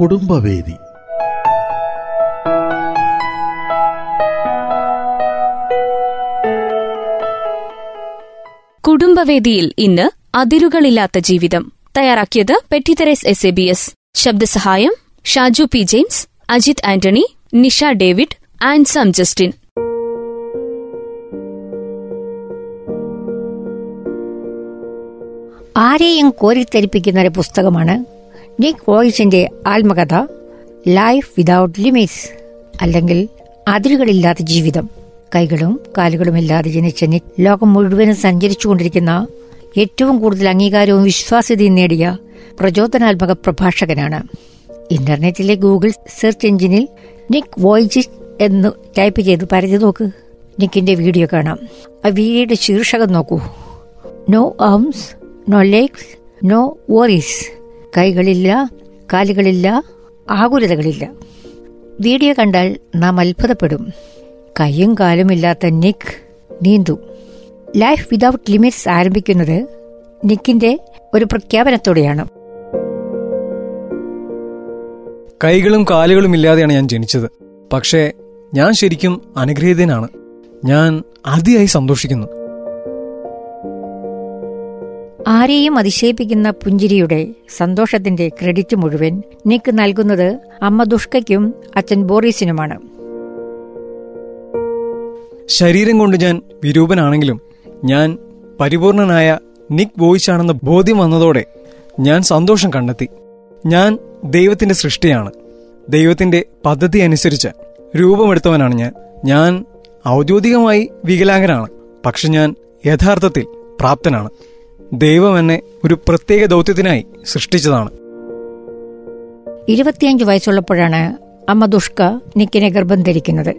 കുടുംബവേദി. കുടുംബവേദിയിൽ ഇന്ന് അതിരുകളില്ലാത്ത ജീവിതം. തയ്യാറാക്കിയത് പെറ്റിതെരേസ് S A B S ശബ്ദസഹായം Shaju P James Ajith Antony Nisha David and Sam Justin. ആരെയും കോരിത്തെരിപ്പിക്കുന്ന ഒരു പുസ്തകമാണ് നിക് വോയിസിന്റെ ആത്മകഥ ലൈഫ് വിതൗട്ട് ലിമിറ്റ്സ് അല്ലെങ്കിൽ അതിരുകളില്ലാത്ത ജീവിതം കൈകളും കാലുകളുമില്ലാതെ ജനിച്ച നിക് ലോകം മുഴുവനും സഞ്ചരിച്ചുകൊണ്ടിരിക്കുന്ന ഏറ്റവും കൂടുതൽ അംഗീകാരവും വിശ്വാസ്യതയും നേടിയ പ്രചോദനാത്മക പ്രഭാഷകനാണ്. ഇന്റർനെറ്റിലെ ഗൂഗിൾ സെർച്ച് എഞ്ചിനിൽ നിക് വോയിജിസ് എന്ന് ടൈപ്പ് ചെയ്ത് പരതി നോക്ക്. നിക്കിന്റെ വീഡിയോ കാണാം. ആ വീഡിയോയുടെ ശീർഷകം നോക്കൂ. No arms no legs no worries കൈകളില്ല കാലുകളില്ല ആകുലതകളില്ല. വീഡിയോ കണ്ടാൽ നാം അത്ഭുതപ്പെടും. കൈയും കാലുമില്ലാത്ത നിക്ക് നീന്തു. ലൈഫ് വിതൗട്ട് ലിമിറ്റ്സ് ആരംഭിക്കുന്നത് നിക്കിന്റെ ഒരു പ്രഖ്യാപനത്തോടെയാണ്. കൈകളും കാലുകളും ഇല്ലാതെയാണ് ഞാൻ ജനിച്ചത്. പക്ഷേ ഞാൻ ശരിക്കും അനുഗ്രഹീതനാണ്. ഞാൻ അതിയായി സന്തോഷിക്കുന്നു. ആരെയും അതിശയിപ്പിക്കുന്ന പുഞ്ചിരിയുടെ സന്തോഷത്തിന്റെ ക്രെഡിറ്റ് മുഴുവൻ നിക്ക് നൽകുന്നത് അമ്മ ദുഷ്കയ്ക്കും അച്ഛൻ ബോറീസിനുമാണ്. ശരീരം കൊണ്ട് ഞാൻ വിരൂപനാണെങ്കിലും ഞാൻ പരിപൂർണനായ നിക് ബോയിച്ചാണെന്ന ബോധ്യം വന്നതോടെ ഞാൻ സന്തോഷം കണ്ടെത്തി. ഞാൻ ദൈവത്തിന്റെ സൃഷ്ടിയാണ്. ദൈവത്തിന്റെ പദ്ധതി അനുസരിച്ച് രൂപമെടുത്തവനാണ് ഞാൻ. ഞാൻ ഔദ്യോഗികമായി വികലാംഗനാണ്. പക്ഷെ ഞാൻ യഥാർത്ഥത്തിൽ പ്രാപ്തനാണ്. ദൈവം എന്നെ ഒരു പ്രത്യേക ദൗത്യത്തിനായി സൃഷ്ടിച്ചതാണ്. ഇരുപത്തിയഞ്ച് വയസ്സുള്ളപ്പോഴാണ് അമ്മ ദുഷ്ക നിക്കിനെ ഗർഭം ധരിക്കുന്നത്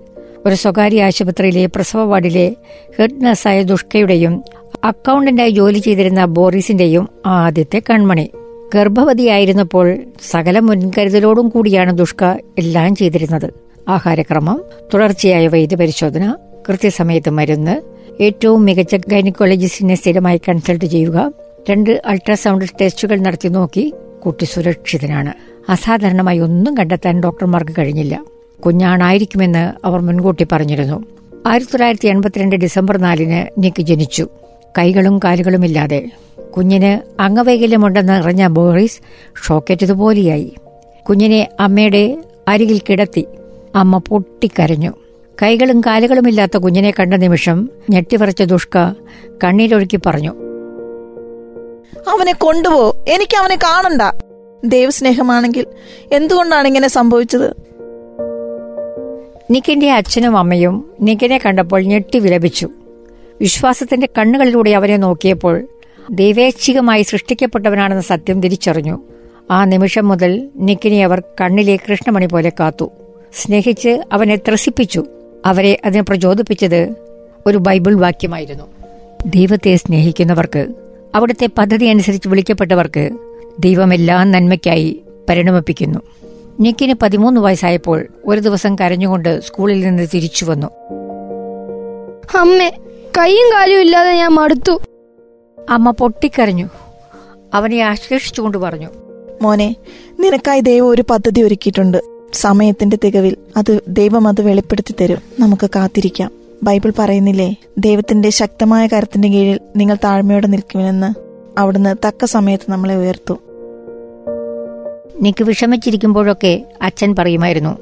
ഒരു സ്വകാര്യ ആശുപത്രിയിലെ പ്രസവ വാർഡിലെ ഹെഡ് നഴ്സായ ദുഷ്കയുടെയും അക്കൗണ്ടന്റായി ജോലി ചെയ്തിരുന്ന ബോറിസിന്റെയും ആദ്യത്തെ കൺമണി. ഗർഭവതിയായിരുന്നപ്പോൾ സകല മുൻകരുതലോടും കൂടിയാണ് ദുഷ്ക എല്ലാം ചെയ്തിരുന്നത്. ആഹാരക്രമം തുടർച്ചയായ വൈദ്യപരിശോധന കൃത്യസമയത്ത് മരുന്ന് ഏറ്റവും മികച്ച ഗൈനക്കോളജിസ്റ്റിനെ സ്ഥിരമായി കൺസൾട്ട് ചെയ്യുക. രണ്ട് അൾട്രാസൗണ്ട് ടെസ്റ്റുകൾ നടത്തി നോക്കി കുട്ടി സുരക്ഷിതനാണ്. അസാധാരണമായി ഒന്നും കണ്ടെത്താൻ ഡോക്ടർമാർക്ക് കഴിഞ്ഞില്ല. കുഞ്ഞാണായിരിക്കുമെന്ന് അവർ മുൻകൂട്ടി പറഞ്ഞിരുന്നു. ആയിരത്തി തൊള്ളായിരത്തി എൺപത്തിരണ്ട് ഡിസംബർ നാലിന് നിക്ക് ജനിച്ചു. കൈകളും കാലുകളും ഇല്ലാതെ. കുഞ്ഞിന് അംഗവൈകല്യമുണ്ടെന്ന് അറിഞ്ഞ ബോറിസ് ഷോക്കേറ്റതുപോലെയായി. കുഞ്ഞിനെ അമ്മയുടെ അരികിൽ കിടത്തി. അമ്മ പൊട്ടിക്കരഞ്ഞു. കൈകളും കാലുകളുമില്ലാത്ത കുഞ്ഞിനെ കണ്ട നിമിഷം ഞെട്ടിവറച്ച ദുഷ്ക കണ്ണീരൊഴുക്കി പറഞ്ഞു. അവനെ കൊണ്ടുപോ. എനിക്ക് അവനെ കാണണ്ട. ദൈവസ്നേഹമാണെങ്കിൽ എന്തുകൊണ്ടാണ് ഇങ്ങനെ സംഭവിച്ചത്? നിക്കിന്റെ അച്ഛനും അമ്മയും നിക്കിനെ കണ്ടപ്പോൾ ഞെട്ടി വിലപിച്ചു. വിശ്വാസത്തിന്റെ കണ്ണുകളിലൂടെ അവനെ നോക്കിയപ്പോൾ ദൈവേച്ഛികമായി സൃഷ്ടിക്കപ്പെട്ടവനാണെന്ന സത്യം തിരിച്ചറിഞ്ഞു. ആ നിമിഷം മുതൽ നിക്കിനെ അവർ കണ്ണിലെ കൃഷ്ണമണി പോലെ കാത്തു. സ്നേഹിച്ച് അവനെ ത്രസിപ്പിച്ചു. അവരെ അതിനെ പ്രചോദിപ്പിച്ചത് ഒരു ബൈബിൾ വാക്യമായിരുന്നു. ദൈവത്തെ സ്നേഹിക്കുന്നവർക്ക് അവിടുത്തെ പദ്ധതി അനുസരിച്ച് വിളിക്കപ്പെട്ടവർക്ക് ദൈവമെല്ലാം നന്മയ്ക്കായി പരിണമിപ്പിക്കുന്നു. നിക്കിന് പതിമൂന്ന് വയസ്സായപ്പോൾ ഒരു ദിവസം കരഞ്ഞുകൊണ്ട് സ്കൂളിൽ നിന്ന് തിരിച്ചു വന്നു. അമ്മേ കൈയും കാലും ഇല്ലാതെ ഞാൻ മടുത്തു. അമ്മ പൊട്ടിക്കരഞ്ഞു. അവനെ ആശ്ലേഷിച്ചുകൊണ്ട് പറഞ്ഞു മോനെ നിനക്കായി ദൈവം ഒരു പദ്ധതി ഒരുക്കിയിട്ടുണ്ട്. സമയത്തിന്റെ തികവിൽ അത് ദൈവം അത് വെളിപ്പെടുത്തി തരും. നമുക്ക് കാത്തിരിക്കാം. ബൈബിൾ പറയുന്നില്ലേ ദൈവത്തിന്റെ ശക്തമായ കരത്തിന്റെ കീഴിൽ നിങ്ങൾ താഴ്മയോടെ നിൽക്കുമെന്ന് അവിടുന്ന് തക്ക സമയത്ത് നമ്മളെ ഉയർത്തും. നിക്ക് വിഷമിച്ചിരിക്കുമ്പോഴൊക്കെ അച്ഛൻ പറയുമായിരുന്നു.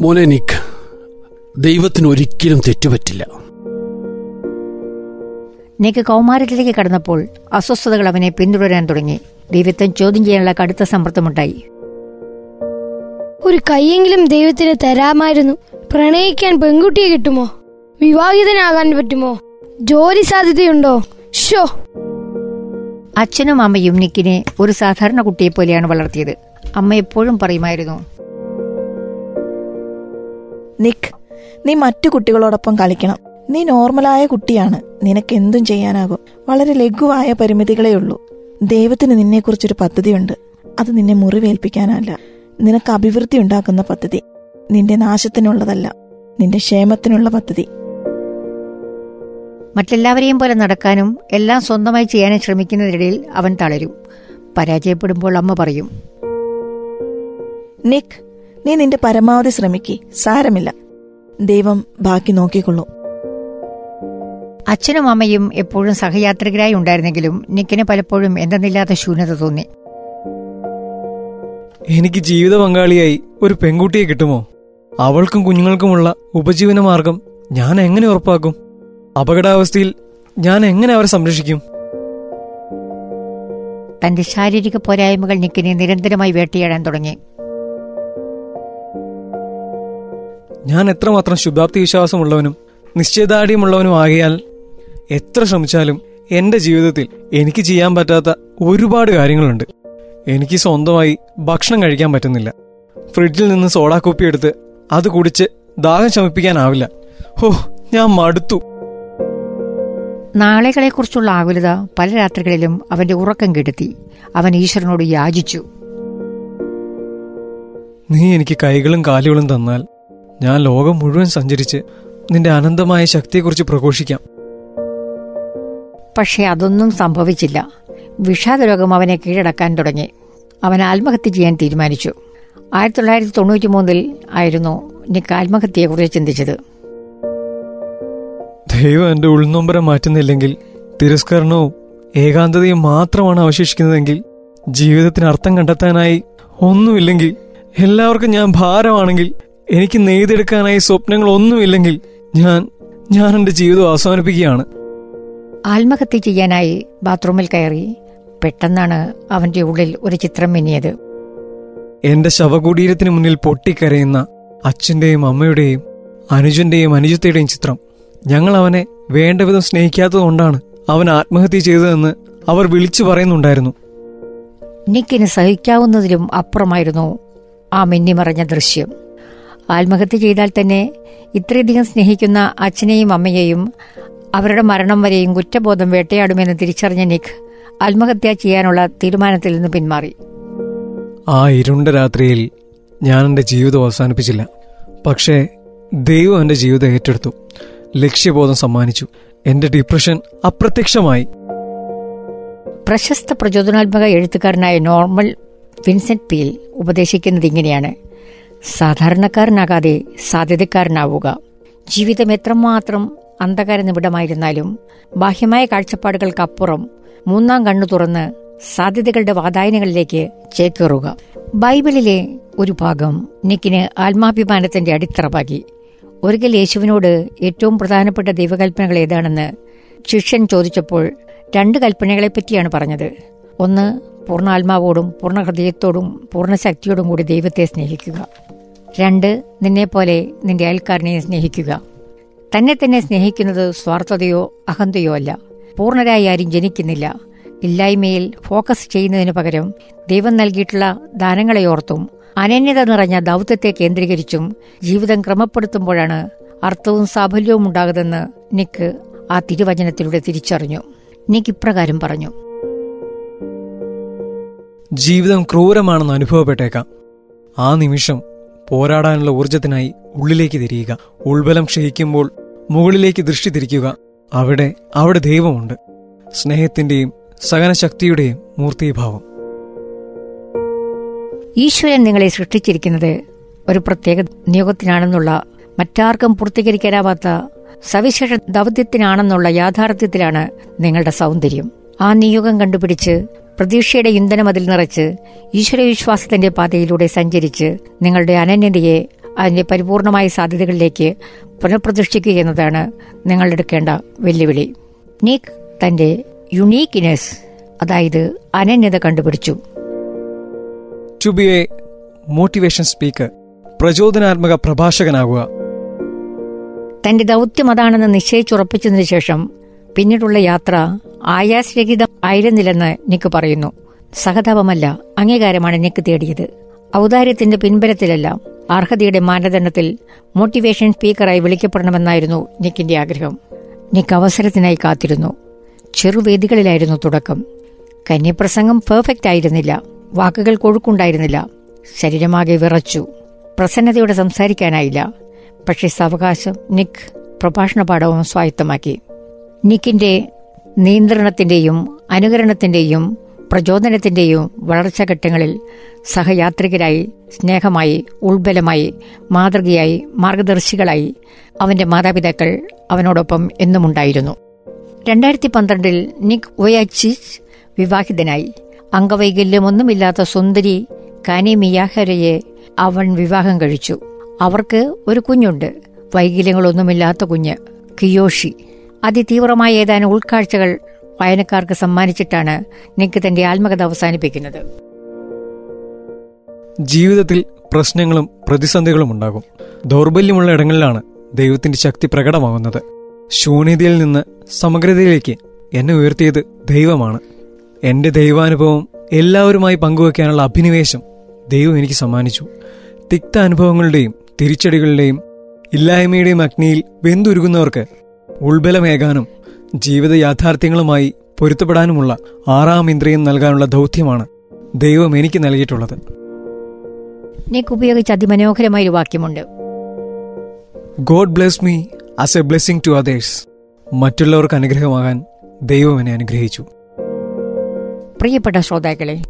മോനെ നിക്ക് ദൈവത്തിന് ഒരിക്കലും തെറ്റുപറ്റില്ല. നിക്ക് കൗമാരത്തിലേക്ക് കടന്നപ്പോൾ അസ്വസ്ഥതകൾ അവനെ പിന്തുടരാൻ തുടങ്ങി. ദൈവത്തെ ചോദ്യം ചെയ്യാനുള്ള കടുത്ത സമ്മർദ്ദമുണ്ടായി. ഒരു കൈയെങ്കിലും ദൈവത്തിന് തരാമായിരുന്നു. പ്രണയിക്കാൻ പെൺകുട്ടിയെ കിട്ടുമോ? വിവാഹിതനാകാൻ പറ്റുമോ? ജോലി സാധ്യതയുണ്ടോ? ഷോ അച്ഛനും അമ്മയും നിക്കിനെ ഒരു സാധാരണ കുട്ടിയെ പോലെയാണ് വളർത്തിയത്. അമ്മ എപ്പോഴും പറയുമായിരുന്നു നിക്ക് നീ മറ്റു കുട്ടികളോടൊപ്പം കളിക്കണം. നീ നോർമലായ കുട്ടിയാണ്. നിനക്ക് എന്തും ചെയ്യാനാകും. വളരെ ലഘുവായ പരിമിതികളേ ഉള്ളൂ. ദൈവത്തിന് നിന്നെക്കുറിച്ചൊരു പദ്ധതിയുണ്ട്. അത് നിന്നെ മുറിവേൽപ്പിക്കാനല്ല. നിനക്ക് അഭിവൃദ്ധി ഉണ്ടാക്കുന്ന പദ്ധതി. നിന്റെ നാശത്തിനുള്ളതല്ല നിന്റെ ക്ഷേമത്തിനുള്ള പദ്ധതി. മറ്റെല്ലാവരെയും പോലെ നടക്കാനും എല്ലാം സ്വന്തമായി ചെയ്യാനും ശ്രമിക്കുന്നതിനിടയിൽ അവൻ തളരും. പരാജയപ്പെടുമ്പോൾ അമ്മ പറയും നിക് നീ നിന്റെ പരമാവധി ശ്രമിക്ക് സാരമില്ല. ദൈവം ബാക്കി നോക്കിക്കൊള്ളൂ. അച്ഛനും അമ്മയും എപ്പോഴും സഹയാത്രികരായി ഉണ്ടായിരുന്നെങ്കിലും നിക്കിന് പലപ്പോഴും എന്തെന്നില്ലാത്ത ശൂന്യത തോന്നി. എനിക്ക് ജീവിത പങ്കാളിയായി ഒരു പെൺകുട്ടിയെ കിട്ടുമോ? അവൾക്കും കുഞ്ഞുങ്ങൾക്കുമുള്ള ഉപജീവന മാർഗം ഞാൻ എങ്ങനെ ഉറപ്പാക്കും? അപകടാവസ്ഥയിൽ ഞാൻ എങ്ങനെ അവരെ സംരക്ഷിക്കും? തന്റെ ശാരീരിക പോരായ്മകൾ നിക്കിനെ നിരന്തരമായി വേട്ടയാടാൻ തുടങ്ങി. ഞാൻ എത്രമാത്രം ശുഭാപ്തി വിശ്വാസമുള്ളവനും നിശ്ചയദാർഢ്യമുള്ളവനും ആകിയാൽ എത്ര ശ്രമിച്ചാലും എന്റെ ജീവിതത്തിൽ എനിക്ക് ചെയ്യാൻ പറ്റാത്ത ഒരുപാട് കാര്യങ്ങളുണ്ട്. എനിക്ക് സ്വന്തമായി ഭക്ഷണം കഴിക്കാൻ പറ്റുന്നില്ല. ഫ്രിഡ്ജിൽ നിന്ന് സോഡാ കോപ്പി എടുത്ത് അത് കുടിച്ച് ദാഹം ശമിപ്പിക്കാനാവില്ല. ഹോ ഞാൻ മടുത്തു. നാളെകളെക്കുറിച്ചുള്ള ആകുലത പല രാത്രികളിലും അവന്റെ ഉറക്കം കെടുത്തി. അവൻ ഈശ്വരനോട് യാചിച്ചു. നീ എനിക്ക് കൈകളും കാലുകളും തന്നാൽ ഞാൻ ലോകം മുഴുവൻ സഞ്ചരിച്ച് നിന്റെ അനന്തമായ ശക്തിയെക്കുറിച്ച് പ്രഘോഷിക്കാം. പക്ഷെ അതൊന്നും സംഭവിച്ചില്ല. വിഷാദരോഗം അവനെ കീഴടക്കാൻ തുടങ്ങി. അവൻ ആത്മഹത്യ ചെയ്യാൻ തീരുമാനിച്ചു. ആയിരത്തി തൊള്ളായിരത്തി തൊണ്ണൂറ്റി മൂന്നിൽ ആയിരുന്നു നിക്ക് ആത്മഹത്യയെക്കുറിച്ച് ചിന്തിച്ചത്. ദൈവം എന്റെ ഉൾനൊമ്പരം മാറ്റുന്നില്ലെങ്കിൽ തിരസ്കരണവും ഏകാന്തതയും മാത്രമാണ് അവശേഷിക്കുന്നതെങ്കിൽ ജീവിതത്തിന് അർത്ഥം കണ്ടെത്താനായി ഒന്നുമില്ലെങ്കിൽ എല്ലാവർക്കും ഞാൻ ഭാരമാണെങ്കിൽ എനിക്ക് നെയ്തെടുക്കാനായി സ്വപ്നങ്ങൾ ഒന്നുമില്ലെങ്കിൽ ഞാൻ ഞാൻ എന്റെ ജീവിതം അവസാനിപ്പിക്കുകയാണ്. ആത്മഹത്യ ചെയ്യാനായി ബാത്റൂമിൽ കയറി പെട്ടെന്നാണ് അവന്റെ ഉള്ളിൽ ഒരു ചിത്രം മിന്നിയത്. എന്റെ ശവകുടീരത്തിന് മുന്നിൽ പൊട്ടിക്കരയുന്ന അച്ഛന്റെയും അമ്മയുടെയും അനുജന്റെയും അനുജത്തിയുടെയും ചിത്രം. ഞങ്ങൾ അവനെ വേണ്ടവിധം സ്നേഹിക്കാത്തതുകൊണ്ടാണ് അവൻ ആത്മഹത്യ ചെയ്തതെന്ന് അവർ വിളിച്ചു പറയുന്നുണ്ടായിരുന്നു. നിക്കിന് സഹിക്കാവുന്നതിലും അപ്പുറമായിരുന്നു ആ മിന്നിമറഞ്ഞ ദൃശ്യം. ആത്മഹത്യ ചെയ്താൽ തന്നെ ഇത്രയധികം സ്നേഹിക്കുന്ന അച്ഛനെയും അമ്മയെയും അവരുടെ മരണം വരെയും കുറ്റബോധം വേട്ടയാടുമെന്ന് തിരിച്ചറിഞ്ഞ നിക്ക് ആത്മഹത്യ ചെയ്യാനുള്ള തീരുമാനത്തിൽ നിന്ന് പിന്മാറി. ആ ഇരുണ്ട രാത്രിയിൽ ഞാൻ എന്റെ ജീവിതം അവസാനിപ്പിച്ചില്ല. പക്ഷേ ദൈവം എന്റെ ജീവിതം ഏറ്റെടുത്തു. ലക്ഷ്യബോധം സമ്മാനിച്ചു. എന്റെ ഡിപ്രഷൻ അപ്രത്യക്ഷമായി. പ്രശസ്ത പ്രചോദനാത്മക എഴുത്തുകാരനായ നോർമൽ വിൻസെന്റ് പീൽ ഉപദേശിക്കുന്നത് ഇങ്ങനെയാണ്. സാധാരണക്കാരനാകാതെ സാധ്യതക്കാരനാവുക. ജീവിതം എത്രമാത്രം അന്ധകാര നിബിഡമായിരുന്നാലും ബാഹ്യമായ കാഴ്ചപ്പാടുകൾക്കപ്പുറം മൂന്നാം കണ്ണു തുറന്ന് സാധ്യതകളുടെ വാതായനകളിലേക്ക് ചേക്കേറുക. ബൈബിളിലെ ഒരു ഭാഗം നിക്കിന് ആത്മാഭിമാനത്തിന്റെ അടിത്തറ പാകി ഒരിക്കൽ യേശുവിനോട് ഏറ്റവും പ്രധാനപ്പെട്ട ദൈവകൽപ്പനകൾ ഏതാണെന്ന് ശിഷ്യൻ ചോദിച്ചപ്പോൾ രണ്ട് കൽപ്പനകളെ പറ്റിയാണ് പറഞ്ഞത്. ഒന്ന് പൂർണ ആത്മാവോടും പൂർണ ഹൃദയത്തോടും പൂർണ ശക്തിയോടും കൂടി ദൈവത്തെ സ്നേഹിക്കുക. രണ്ട് നിന്നെപ്പോലെ നിന്റെ അയൽക്കാരനെ സ്നേഹിക്കുക. തന്നെ തന്നെ സ്നേഹിക്കുന്നത് സ്വാർത്ഥതയോ അഹന്തയോ അല്ല. പൂർണരായി ആരും ജനിക്കുന്നില്ല. ഇല്ലായ്മയിൽ ഫോക്കസ് ചെയ്യുന്നതിനു പകരം ദൈവം നൽകിയിട്ടുള്ള ദാനങ്ങളെ ഓർത്തും അനന്യത നിറഞ്ഞ ദൗത്യത്തെ കേന്ദ്രീകരിച്ചും ജീവിതം ക്രമപ്പെടുത്തുമ്പോഴാണ് അർത്ഥവും സാഫല്യവും ഉണ്ടാകുതെന്ന് നിക്ക് ആ തിരുവചനത്തിലൂടെ തിരിച്ചറിഞ്ഞു. നിക്ക് ഇപ്രകാരം പറഞ്ഞു. ജീവിതം ക്രൂരമാണെന്ന് അനുഭവപ്പെട്ടേക്കാം. ആ നിമിഷം പോരാടാനുള്ള ഊർജത്തിനായി ഉള്ളിലേക്ക് തിരിയുക. ഉൾബലം ക്ഷയിക്കുമ്പോൾ മുകളിലേക്ക് ദൃഷ്ടി തിരിക്കുക. അവിടെ അവിടെ ദൈവമുണ്ട്. സ്നേഹത്തിന്റെയും സഹനശക്തിയുടെയും മൂർത്തിഭാവം. ഈശ്വരൻ നിങ്ങളെ സൃഷ്ടിച്ചിരിക്കുന്നത് ഒരു പ്രത്യേക നിയോഗത്തിനാണെന്നുള്ള മറ്റാർക്കും പൂർത്തീകരിക്കാനാവാത്ത സവിശേഷ ദൗത്യത്തിനാണെന്നുള്ള യാഥാർത്ഥ്യത്തിലാണ് നിങ്ങളുടെ സൗന്ദര്യം. ആ നിയോഗം കണ്ടുപിടിച്ച് പ്രതീക്ഷയുടെ ഇന്ധനം അതിൽ നിറച്ച് ഈശ്വരവിശ്വാസത്തിന്റെ പാതയിലൂടെ സഞ്ചരിച്ച് നിങ്ങളുടെ അനന്യതയെ അതിന്റെ പരിപൂർണമായ സാധ്യതകളിലേക്ക് പുനഃപ്രതിഷ്ഠിക്കുക എന്നതാണ് നിങ്ങളെടുക്കേണ്ട വെല്ലുവിളി. നീക്ക് തന്റെ യുണീക്ക്നെസ് അതായത് അനന്യത കണ്ടുപിടിച്ചു. To be a motivation speaker പ്രചോദനാത്മക പ്രഭാഷകനാകുക. തന്റെ ദൗത്യം അതാണെന്ന് നിശ്ചയിച്ചുറപ്പിച്ചതിനു ശേഷം പിന്നീടുള്ള യാത്ര ആയാസരഹിതം ആയിരുന്നില്ലെന്ന് നിക്ക് പറയുന്നു. സഹതാപമല്ല അംഗീകാരമാണ് നിക്ക് തേടിയത്. ഔദാര്യത്തിന്റെ പിൻബലത്തിലല്ല അർഹതയുടെ മാനദണ്ഡത്തിൽ മോട്ടിവേഷൻ സ്പീക്കറായി വിളിക്കപ്പെടണമെന്നായിരുന്നു നിക്കിന്റെ ആഗ്രഹം. നിക്ക് അവസരത്തിനായി കാത്തിരുന്നു. ചെറുവേദികളിലായിരുന്നു തുടക്കം. കന്യപ്രസംഗം പെർഫെക്റ്റ് ആയിരുന്നില്ല. വാക്കുകൾ കൊഴുക്കുണ്ടായിരുന്നില്ല. ശരീരമാകെ വിറച്ചു. പ്രസന്നതയോടെ സംസാരിക്കാനായില്ല. പക്ഷേ സാവകാശം നിക്ക് പ്രഭാഷണ പാഠവും സ്വായത്തമാക്കി. നിക്കിന്റെ നിയന്ത്രണത്തിന്റെയും അനുകരണത്തിന്റെയും പ്രചോദനത്തിന്റെയും വളർച്ചാഘട്ടങ്ങളിൽ സഹയാത്രികരായി സ്നേഹമായി ഉൾബലമായി മാതൃകയായി മാർഗദർശികളായി അവന്റെ മാതാപിതാക്കൾ അവനോടൊപ്പം എന്നുമുണ്ടായിരുന്നു. രണ്ടായിരത്തി പന്ത്രണ്ടിൽ നിക് ഒയാച്ചിസ് വിവാഹിതനായി. അംഗവൈകല്യമൊന്നുമില്ലാത്ത സുന്ദരി കാനി മിയാഹരയെ അവൻ വിവാഹം കഴിച്ചു. അവർക്ക് ഒരു കുഞ്ഞുണ്ട്. വൈകല്യങ്ങളൊന്നുമില്ലാത്ത കുഞ്ഞ് കിയോഷി. അതിതീവ്രമായ ഏതാനും ഉൾക്കാഴ്ചകൾ വായനക്കാർക്ക് സമ്മാനിച്ചിട്ടാണ് നിക്ക് തന്റെ ആത്മകഥ അവസാനിപ്പിക്കുന്നത്. ജീവിതത്തിൽ പ്രശ്നങ്ങളും പ്രതിസന്ധികളും ഉണ്ടാകും. ദൗർബല്യമുള്ള ഇടങ്ങളിലാണ് ദൈവത്തിന്റെ ശക്തി പ്രകടമാകുന്നത്. ശൂന്യതയിൽ നിന്ന് സമഗ്രതയിലേക്ക് എന്നെ ഉയർത്തിയത് ദൈവമാണ്. എന്റെ ദൈവാനുഭവം എല്ലാവരുമായി പങ്കുവെക്കാനുള്ള അഭിനിവേശം ദൈവം എനിക്ക് സമ്മാനിച്ചു. തിക്ത അനുഭവങ്ങളുടെയും തിരിച്ചടികളുടെയും ഇല്ലായ്മയുടെയും അഗ്നിയിൽ വെന്തുരുകുന്നവർക്ക് ഉൾബലമേകാനും ജീവിത യാഥാർത്ഥ്യങ്ങളുമായി പൊരുത്തപ്പെടാനുമുള്ള ആറാം ഇന്ദ്രിയം നൽകാനുള്ള ദൗത്യമാണ് ദൈവം എനിക്ക് നൽകിയിട്ടുള്ളത്. നിക്ക് ഉപയോഗിച്ച അതിമനോഹരമായ ഒരു വാക്യമുണ്ട്. God bless me as a blessing to others മറ്റുള്ളവർക്ക് അനുഗ്രഹമാകാൻ ദൈവം എന്നെ അനുഗ്രഹിച്ചു. പ്രിയപ്പെട്ട ശ്രോതാക്കളെ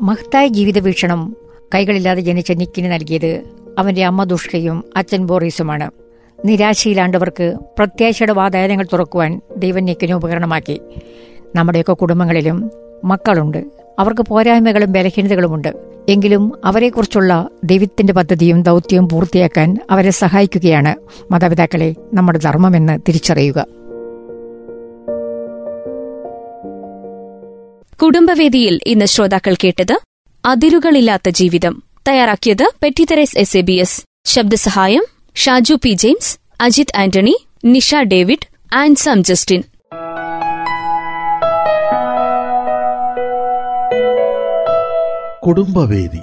മഹത്തായ ജീവിത വീക്ഷണം കൈകളില്ലാതെ ജനിച്ച നിക്കിന് നൽകിയത് അവന്റെ അമ്മ ദുഷ്കയും അച്ഛൻ ബോറീസുമാണ്. നിരാശയിലാണ്ടവർക്ക് പ്രത്യാശയുടെ വാതായനങ്ങൾ തുറക്കുവാൻ ദൈവം ഉപകരണമാക്കി. നമ്മുടെയൊക്കെ കുടുംബങ്ങളിലും മക്കളുണ്ട്. അവർക്ക് പോരായ്മകളും ബലഹീനതകളുമുണ്ട്. എങ്കിലും അവരെക്കുറിച്ചുള്ള ദൈവത്തിന്റെ പദ്ധതിയും ദൗത്യവും പൂർത്തിയാക്കാൻ അവരെ സഹായിക്കുകയാണ് മാതാപിതാക്കളെ നമ്മുടെ ധർമ്മമെന്ന് തിരിച്ചറിയുക. കുടുംബവേദിയിൽ ഇന്ന് ശ്രോതാക്കൾ കേട്ടത് അതിരുകളില്ലാത്ത ജീവിതം. തയ്യാറാക്കിയത് പെറ്റിത്തരേസ് S A B S. ശബ്ദസഹായം Shaju P James Ajith Antony Nisha David and Sam Justin കുടുംബവേദി